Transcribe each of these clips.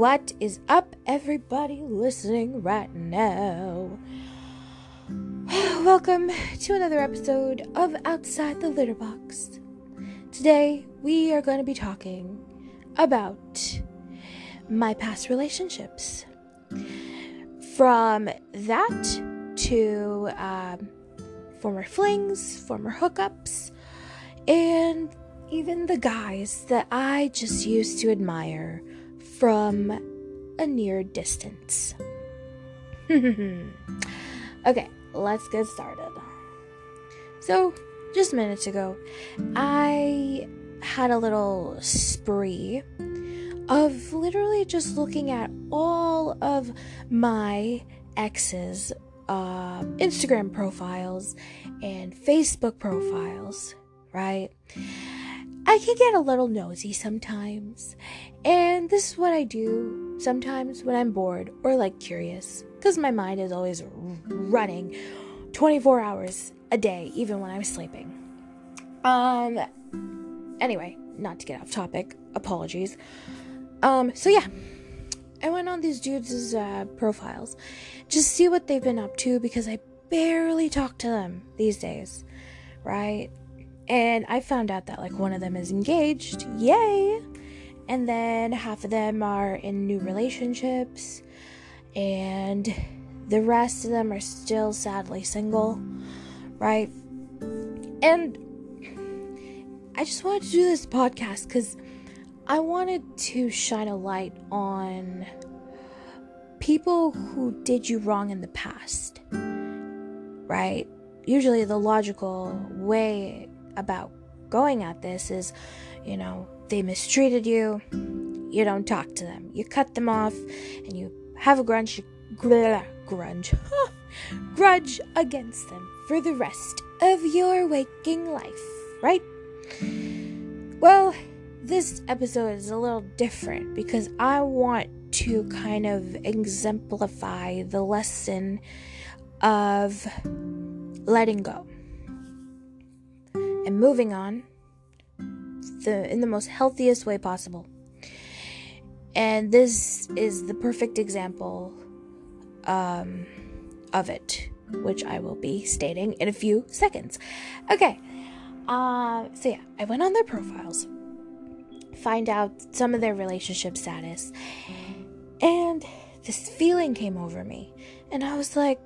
What is up, everybody listening right now? Welcome to another episode of Outside the Litter Box. Today, we are going to be talking about my past relationships. From that to um, former flings, former hookups, and even the guys that I just used to admire from a near distance. okay, let's get started. So, just minutes ago, I had a little spree of literally just looking at all of my exes' uh, Instagram profiles and Facebook profiles, right? I can get a little nosy sometimes. And this is what I do sometimes when I'm bored or like curious, because my mind is always running 24 hours a day, even when I'm sleeping. Um, anyway, not to get off topic, apologies. Um, so yeah, I went on these dudes' uh, profiles just see what they've been up to because I barely talk to them these days, right? And I found out that like one of them is engaged. Yay! And then half of them are in new relationships and the rest of them are still sadly single, right? And I just wanted to do this podcast cuz I wanted to shine a light on people who did you wrong in the past. Right? Usually the logical way about going at this is, you know, they mistreated you, you don't talk to them. You cut them off and you have a grudge grudge grudge against them for the rest of your waking life, right? Well, this episode is a little different because I want to kind of exemplify the lesson of letting go and moving on the in the most healthiest way possible. And this is the perfect example um, of it, which I will be stating in a few seconds. Okay, uh, so yeah, I went on their profiles, find out some of their relationship status, and this feeling came over me, and I was like,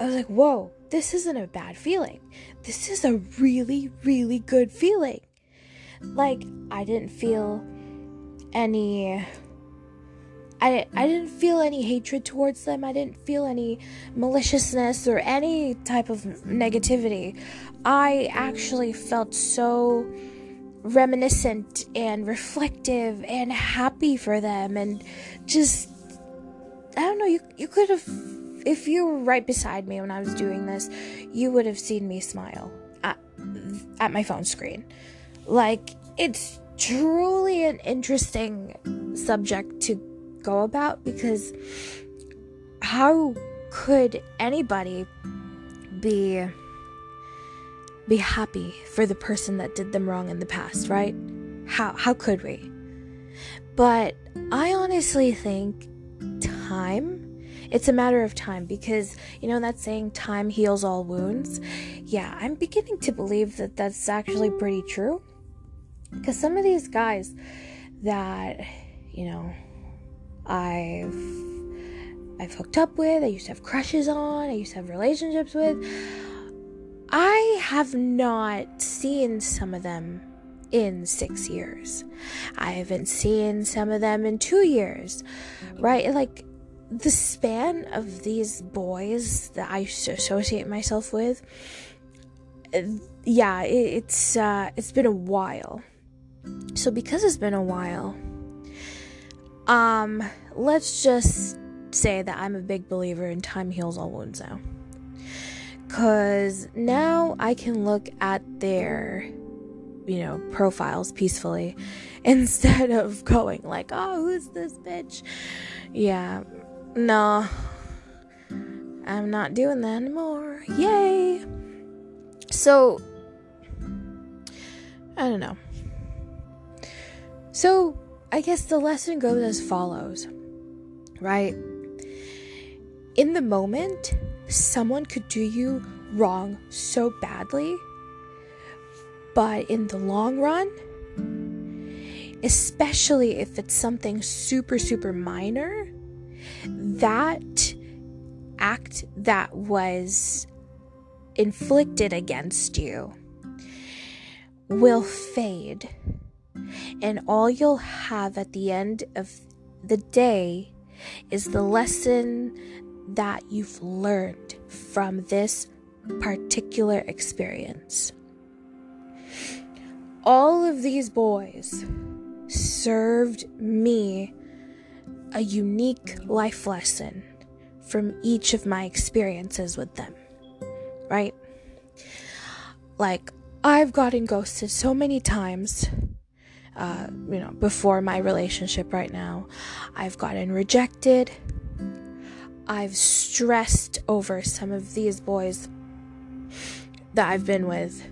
I was like, whoa, this isn't a bad feeling. This is a really, really good feeling. Like, I didn't feel any. I, I didn't feel any hatred towards them. I didn't feel any maliciousness or any type of negativity. I actually felt so reminiscent and reflective and happy for them and just I don't know you you could have if you were right beside me when I was doing this, you would have seen me smile at, at my phone screen. Like, it's truly an interesting subject to go about because how could anybody be be happy for the person that did them wrong in the past, right? How how could we? But I honestly think time it's a matter of time because you know that saying time heals all wounds yeah i'm beginning to believe that that's actually pretty true. Because some of these guys that you know i've i've hooked up with i used to have crushes on i used to have relationships with i have not seen some of them in six years. I haven't seen some of them in two years right? Like the span of these boys that I associate myself with, yeah, it's uh, it's been a while. So because it's been a while, um, let's just say that I'm a big believer in time heals all wounds now. Cause now I can look at their, you know, profiles peacefully instead of going like, oh, who's this bitch? Yeah, no, I'm not doing that anymore. Yay! So, I don't know. So, I guess the lesson goes as follows right? In the moment, someone could do you wrong so badly, but in the long run, especially if it's something super, super minor, that act that was inflicted against you will fade. And all you'll have at the end of the day is the lesson that you've learned from this particular experience. All of these boys served me a unique life lesson from each of my experiences with them, right? Like, I've gotten ghosted so many times, uh, you know, before my relationship right now. I've gotten rejected. I've stressed over some of these boys that I've been with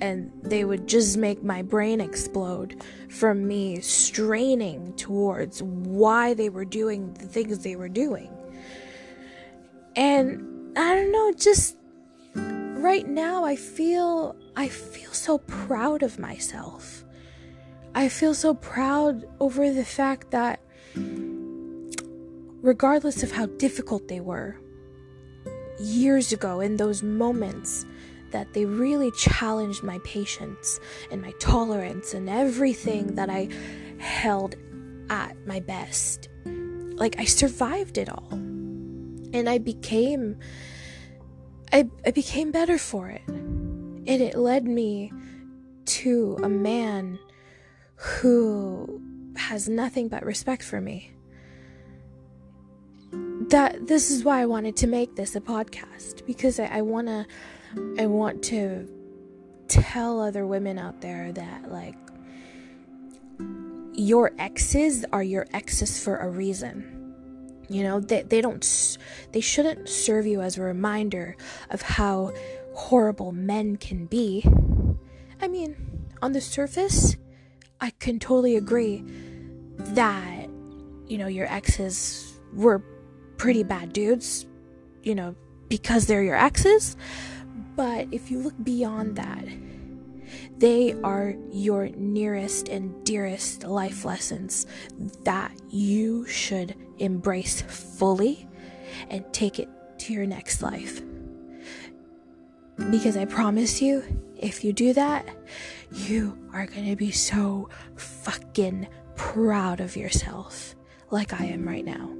and they would just make my brain explode from me straining towards why they were doing the things they were doing. And I don't know, just right now I feel I feel so proud of myself. I feel so proud over the fact that regardless of how difficult they were years ago in those moments that they really challenged my patience and my tolerance and everything that I held at my best. Like I survived it all. And I became I, I became better for it. And it led me to a man who has nothing but respect for me. That this is why I wanted to make this a podcast because I, I want to I want to tell other women out there that, like, your exes are your exes for a reason. You know, they, they don't, they shouldn't serve you as a reminder of how horrible men can be. I mean, on the surface, I can totally agree that, you know, your exes were pretty bad dudes, you know, because they're your exes. But if you look beyond that, they are your nearest and dearest life lessons that you should embrace fully and take it to your next life. Because I promise you, if you do that, you are going to be so fucking proud of yourself, like I am right now.